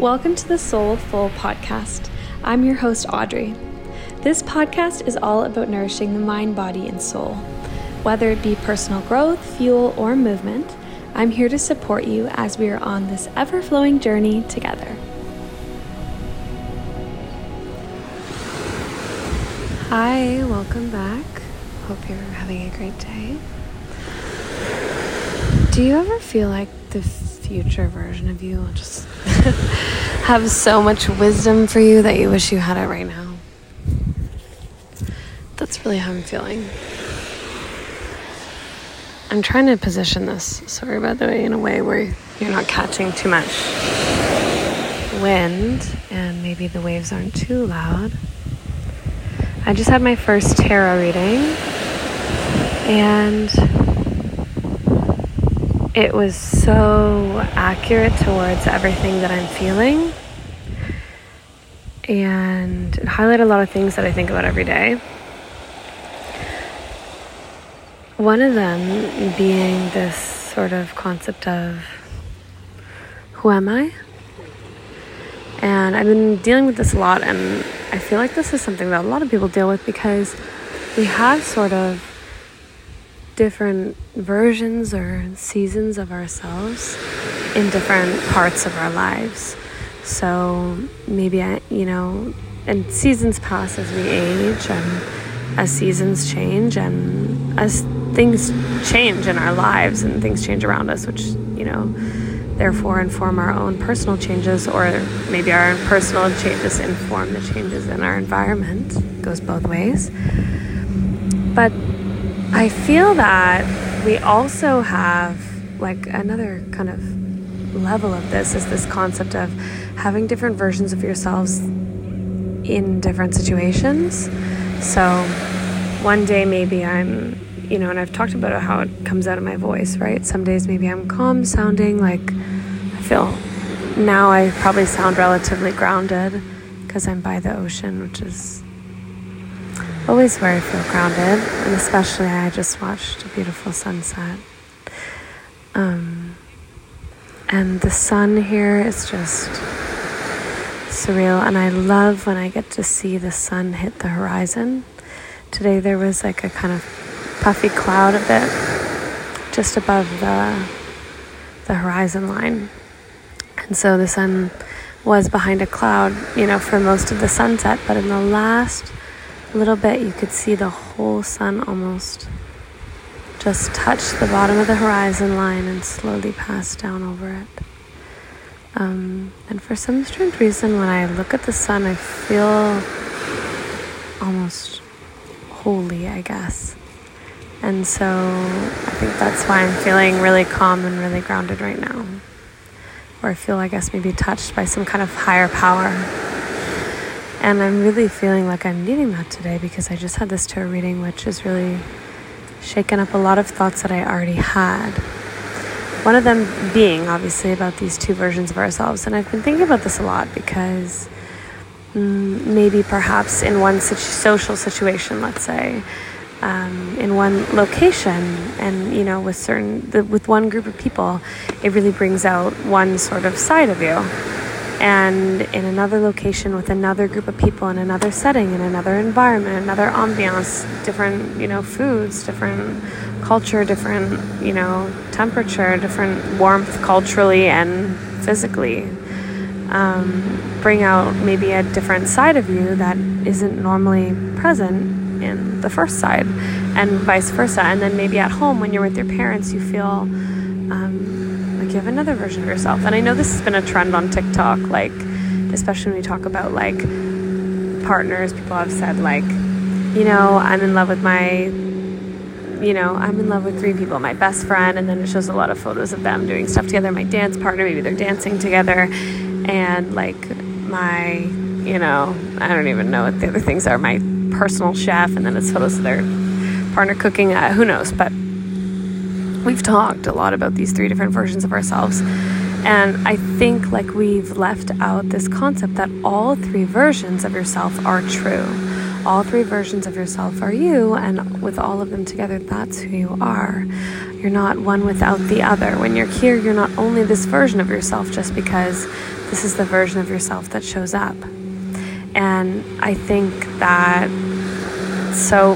Welcome to the Soulful Podcast. I'm your host, Audrey. This podcast is all about nourishing the mind, body, and soul. Whether it be personal growth, fuel, or movement, I'm here to support you as we are on this ever flowing journey together. Hi, welcome back. Hope you're having a great day. Do you ever feel like the future version of you just have so much wisdom for you that you wish you had it right now? That's really how I'm feeling. I'm trying to position this, sorry by the way, in a way where you're not catching too much wind and maybe the waves aren't too loud. I just had my first tarot reading and it was so accurate towards everything that I'm feeling. And it highlighted a lot of things that I think about every day. One of them being this sort of concept of who am I? And I've been dealing with this a lot, and I feel like this is something that a lot of people deal with because we have sort of different versions or seasons of ourselves in different parts of our lives. So maybe, I, you know, and seasons pass as we age and as seasons change and as things change in our lives and things change around us, which, you know, therefore inform our own personal changes, or maybe our personal changes inform the changes in our environment. It goes both ways. But I feel that we also have like another kind of level of this is this concept of having different versions of yourselves in different situations. So one day maybe I'm, you know, and I've talked about how it comes out of my voice, right? Some days maybe I'm calm sounding, like I feel now I probably sound relatively grounded because I'm by the ocean, which is always where I feel grounded, and especially I just watched a beautiful sunset. Um, and the sun here is just surreal, and I love when I get to see the sun hit the horizon. Today there was like a kind of puffy cloud a bit just above the the horizon line. And so the sun was behind a cloud, you know, for most of the sunset, but in the last little bit, you could see the whole sun almost just touch the bottom of the horizon line and slowly pass down over it. Um, and for some strange reason, when I look at the sun, I feel almost holy, I guess. And so I think that's why I'm feeling really calm and really grounded right now. Or I feel, I guess, maybe touched by some kind of higher power. And I'm really feeling like I'm needing that today because I just had this tarot reading, which has really shaken up a lot of thoughts that I already had. One of them being obviously about these two versions of ourselves. And I've been thinking about this a lot because mm, maybe perhaps in one situ- social situation, let's say, um, in one location, and you know, with certain, the, with one group of people, it really brings out one sort of side of you and in another location with another group of people in another setting in another environment another ambiance different you know foods different culture different you know temperature different warmth culturally and physically um, bring out maybe a different side of you that isn't normally present in the first side and vice versa. And then maybe at home when you're with your parents you feel um, have another version of yourself. And I know this has been a trend on TikTok, like, especially when we talk about like partners, people have said, like, you know, I'm in love with my, you know, I'm in love with three people my best friend, and then it shows a lot of photos of them doing stuff together, my dance partner, maybe they're dancing together, and like my, you know, I don't even know what the other things are, my personal chef, and then it's photos of their partner cooking, uh, who knows, but we've talked a lot about these three different versions of ourselves. And I think like we've left out this concept that all three versions of yourself are true. All three versions of yourself are you, and with all of them together, that's who you are. You're not one without the other. When you're here, you're not only this version of yourself just because this is the version of yourself that shows up. And I think that so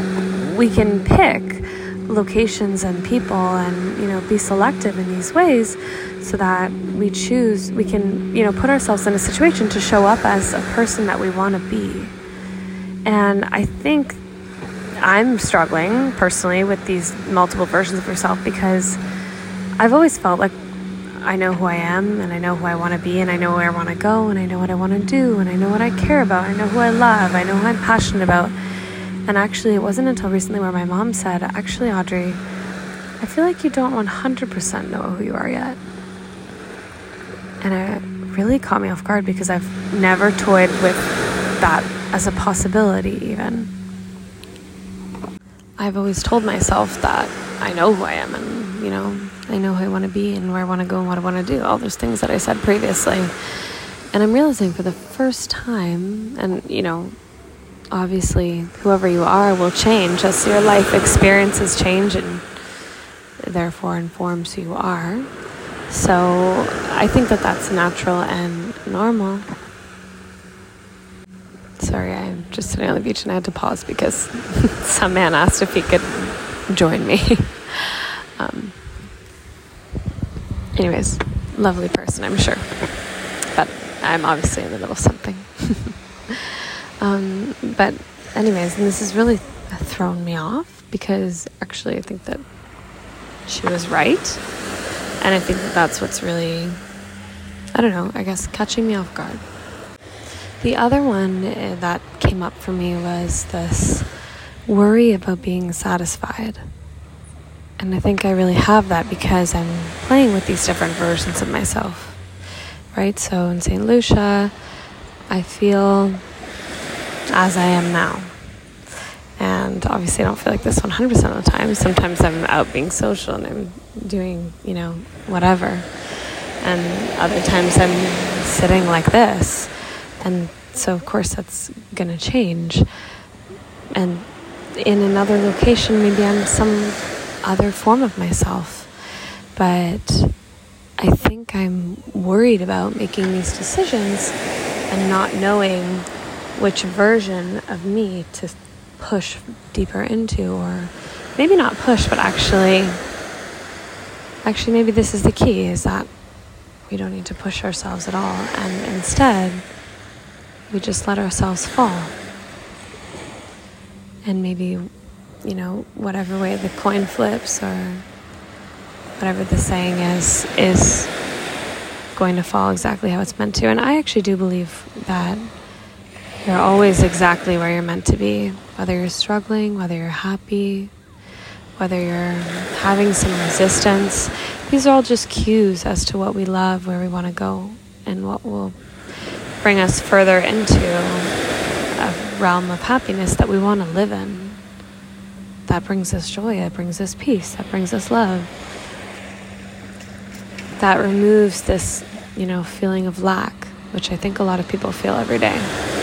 we can pick locations and people and you know be selective in these ways so that we choose we can you know put ourselves in a situation to show up as a person that we want to be and i think i'm struggling personally with these multiple versions of yourself because i've always felt like I know who I am and I know who I want to be and I know where I want to go and I know what I want to do and I know what I care about. I know who I love. I know who I'm passionate about. And actually, it wasn't until recently where my mom said, Actually, Audrey, I feel like you don't 100% know who you are yet. And it really caught me off guard because I've never toyed with that as a possibility, even. I've always told myself that I know who I am and, you know, I know who I want to be and where I want to go and what I want to do, all those things that I said previously. And I'm realizing for the first time, and, you know, obviously whoever you are will change as your life experiences change and therefore informs who you are. So I think that that's natural and normal. Sorry, I'm just sitting on the beach and I had to pause because some man asked if he could join me. um, anyways, lovely person, I'm sure. But I'm obviously in the middle of something. Um, but, anyways, and this has really thrown me off because actually I think that she was right. And I think that that's what's really, I don't know, I guess catching me off guard. The other one eh, that came up for me was this worry about being satisfied. And I think I really have that because I'm playing with these different versions of myself. Right? So in St. Lucia, I feel as I am now. And obviously, I don't feel like this 100% of the time. Sometimes I'm out being social and I'm doing, you know, whatever. And other times I'm sitting like this. And so, of course, that's going to change. And in another location, maybe I'm some other form of myself. But I think I'm worried about making these decisions and not knowing which version of me to push deeper into or maybe not push but actually actually maybe this is the key is that we don't need to push ourselves at all and instead we just let ourselves fall. And maybe you know whatever way the coin flips or whatever the saying is is going to fall exactly how it's meant to. And i actually do believe that you're always exactly where you're meant to be, whether you're struggling, whether you're happy, whether you're having some resistance. These are all just cues as to what we love, where we want to go, and what will bring us further into a realm of happiness that we want to live in. That brings us joy, that brings us peace, that brings us love. That removes this, you know, feeling of lack, which I think a lot of people feel every day.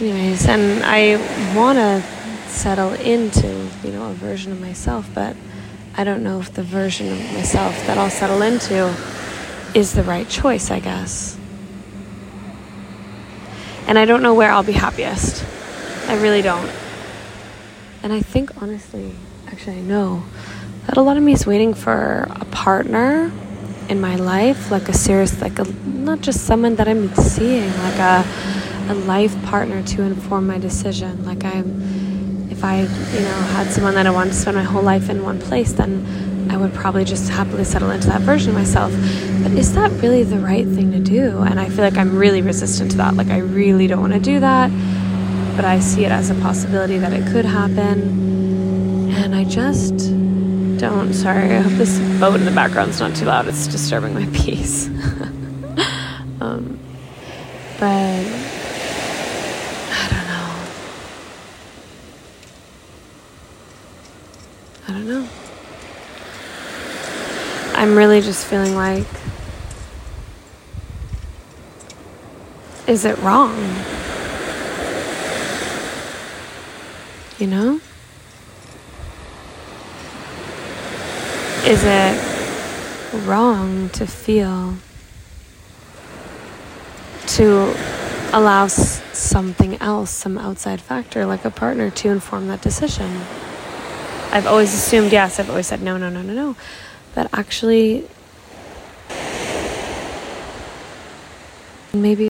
Anyways and i want to settle into you know a version of myself but i don't know if the version of myself that i'll settle into is the right choice i guess. And i don't know where i'll be happiest. I really don't. And i think honestly actually i know that a lot of me is waiting for a partner in my life like a serious like a not just someone that i'm seeing like a a life partner to inform my decision. Like I'm, if I, you know, had someone that I wanted to spend my whole life in one place, then I would probably just happily settle into that version of myself. But is that really the right thing to do? And I feel like I'm really resistant to that. Like I really don't want to do that, but I see it as a possibility that it could happen. And I just don't. Sorry, I hope this boat in the background's not too loud. It's disturbing my peace. um, but I'm really just feeling like, is it wrong? You know? is it wrong to feel to allow something else, some outside factor like a partner, to inform that decision? I've always assumed yes, I've always said no, no, no, no, no. But actually, maybe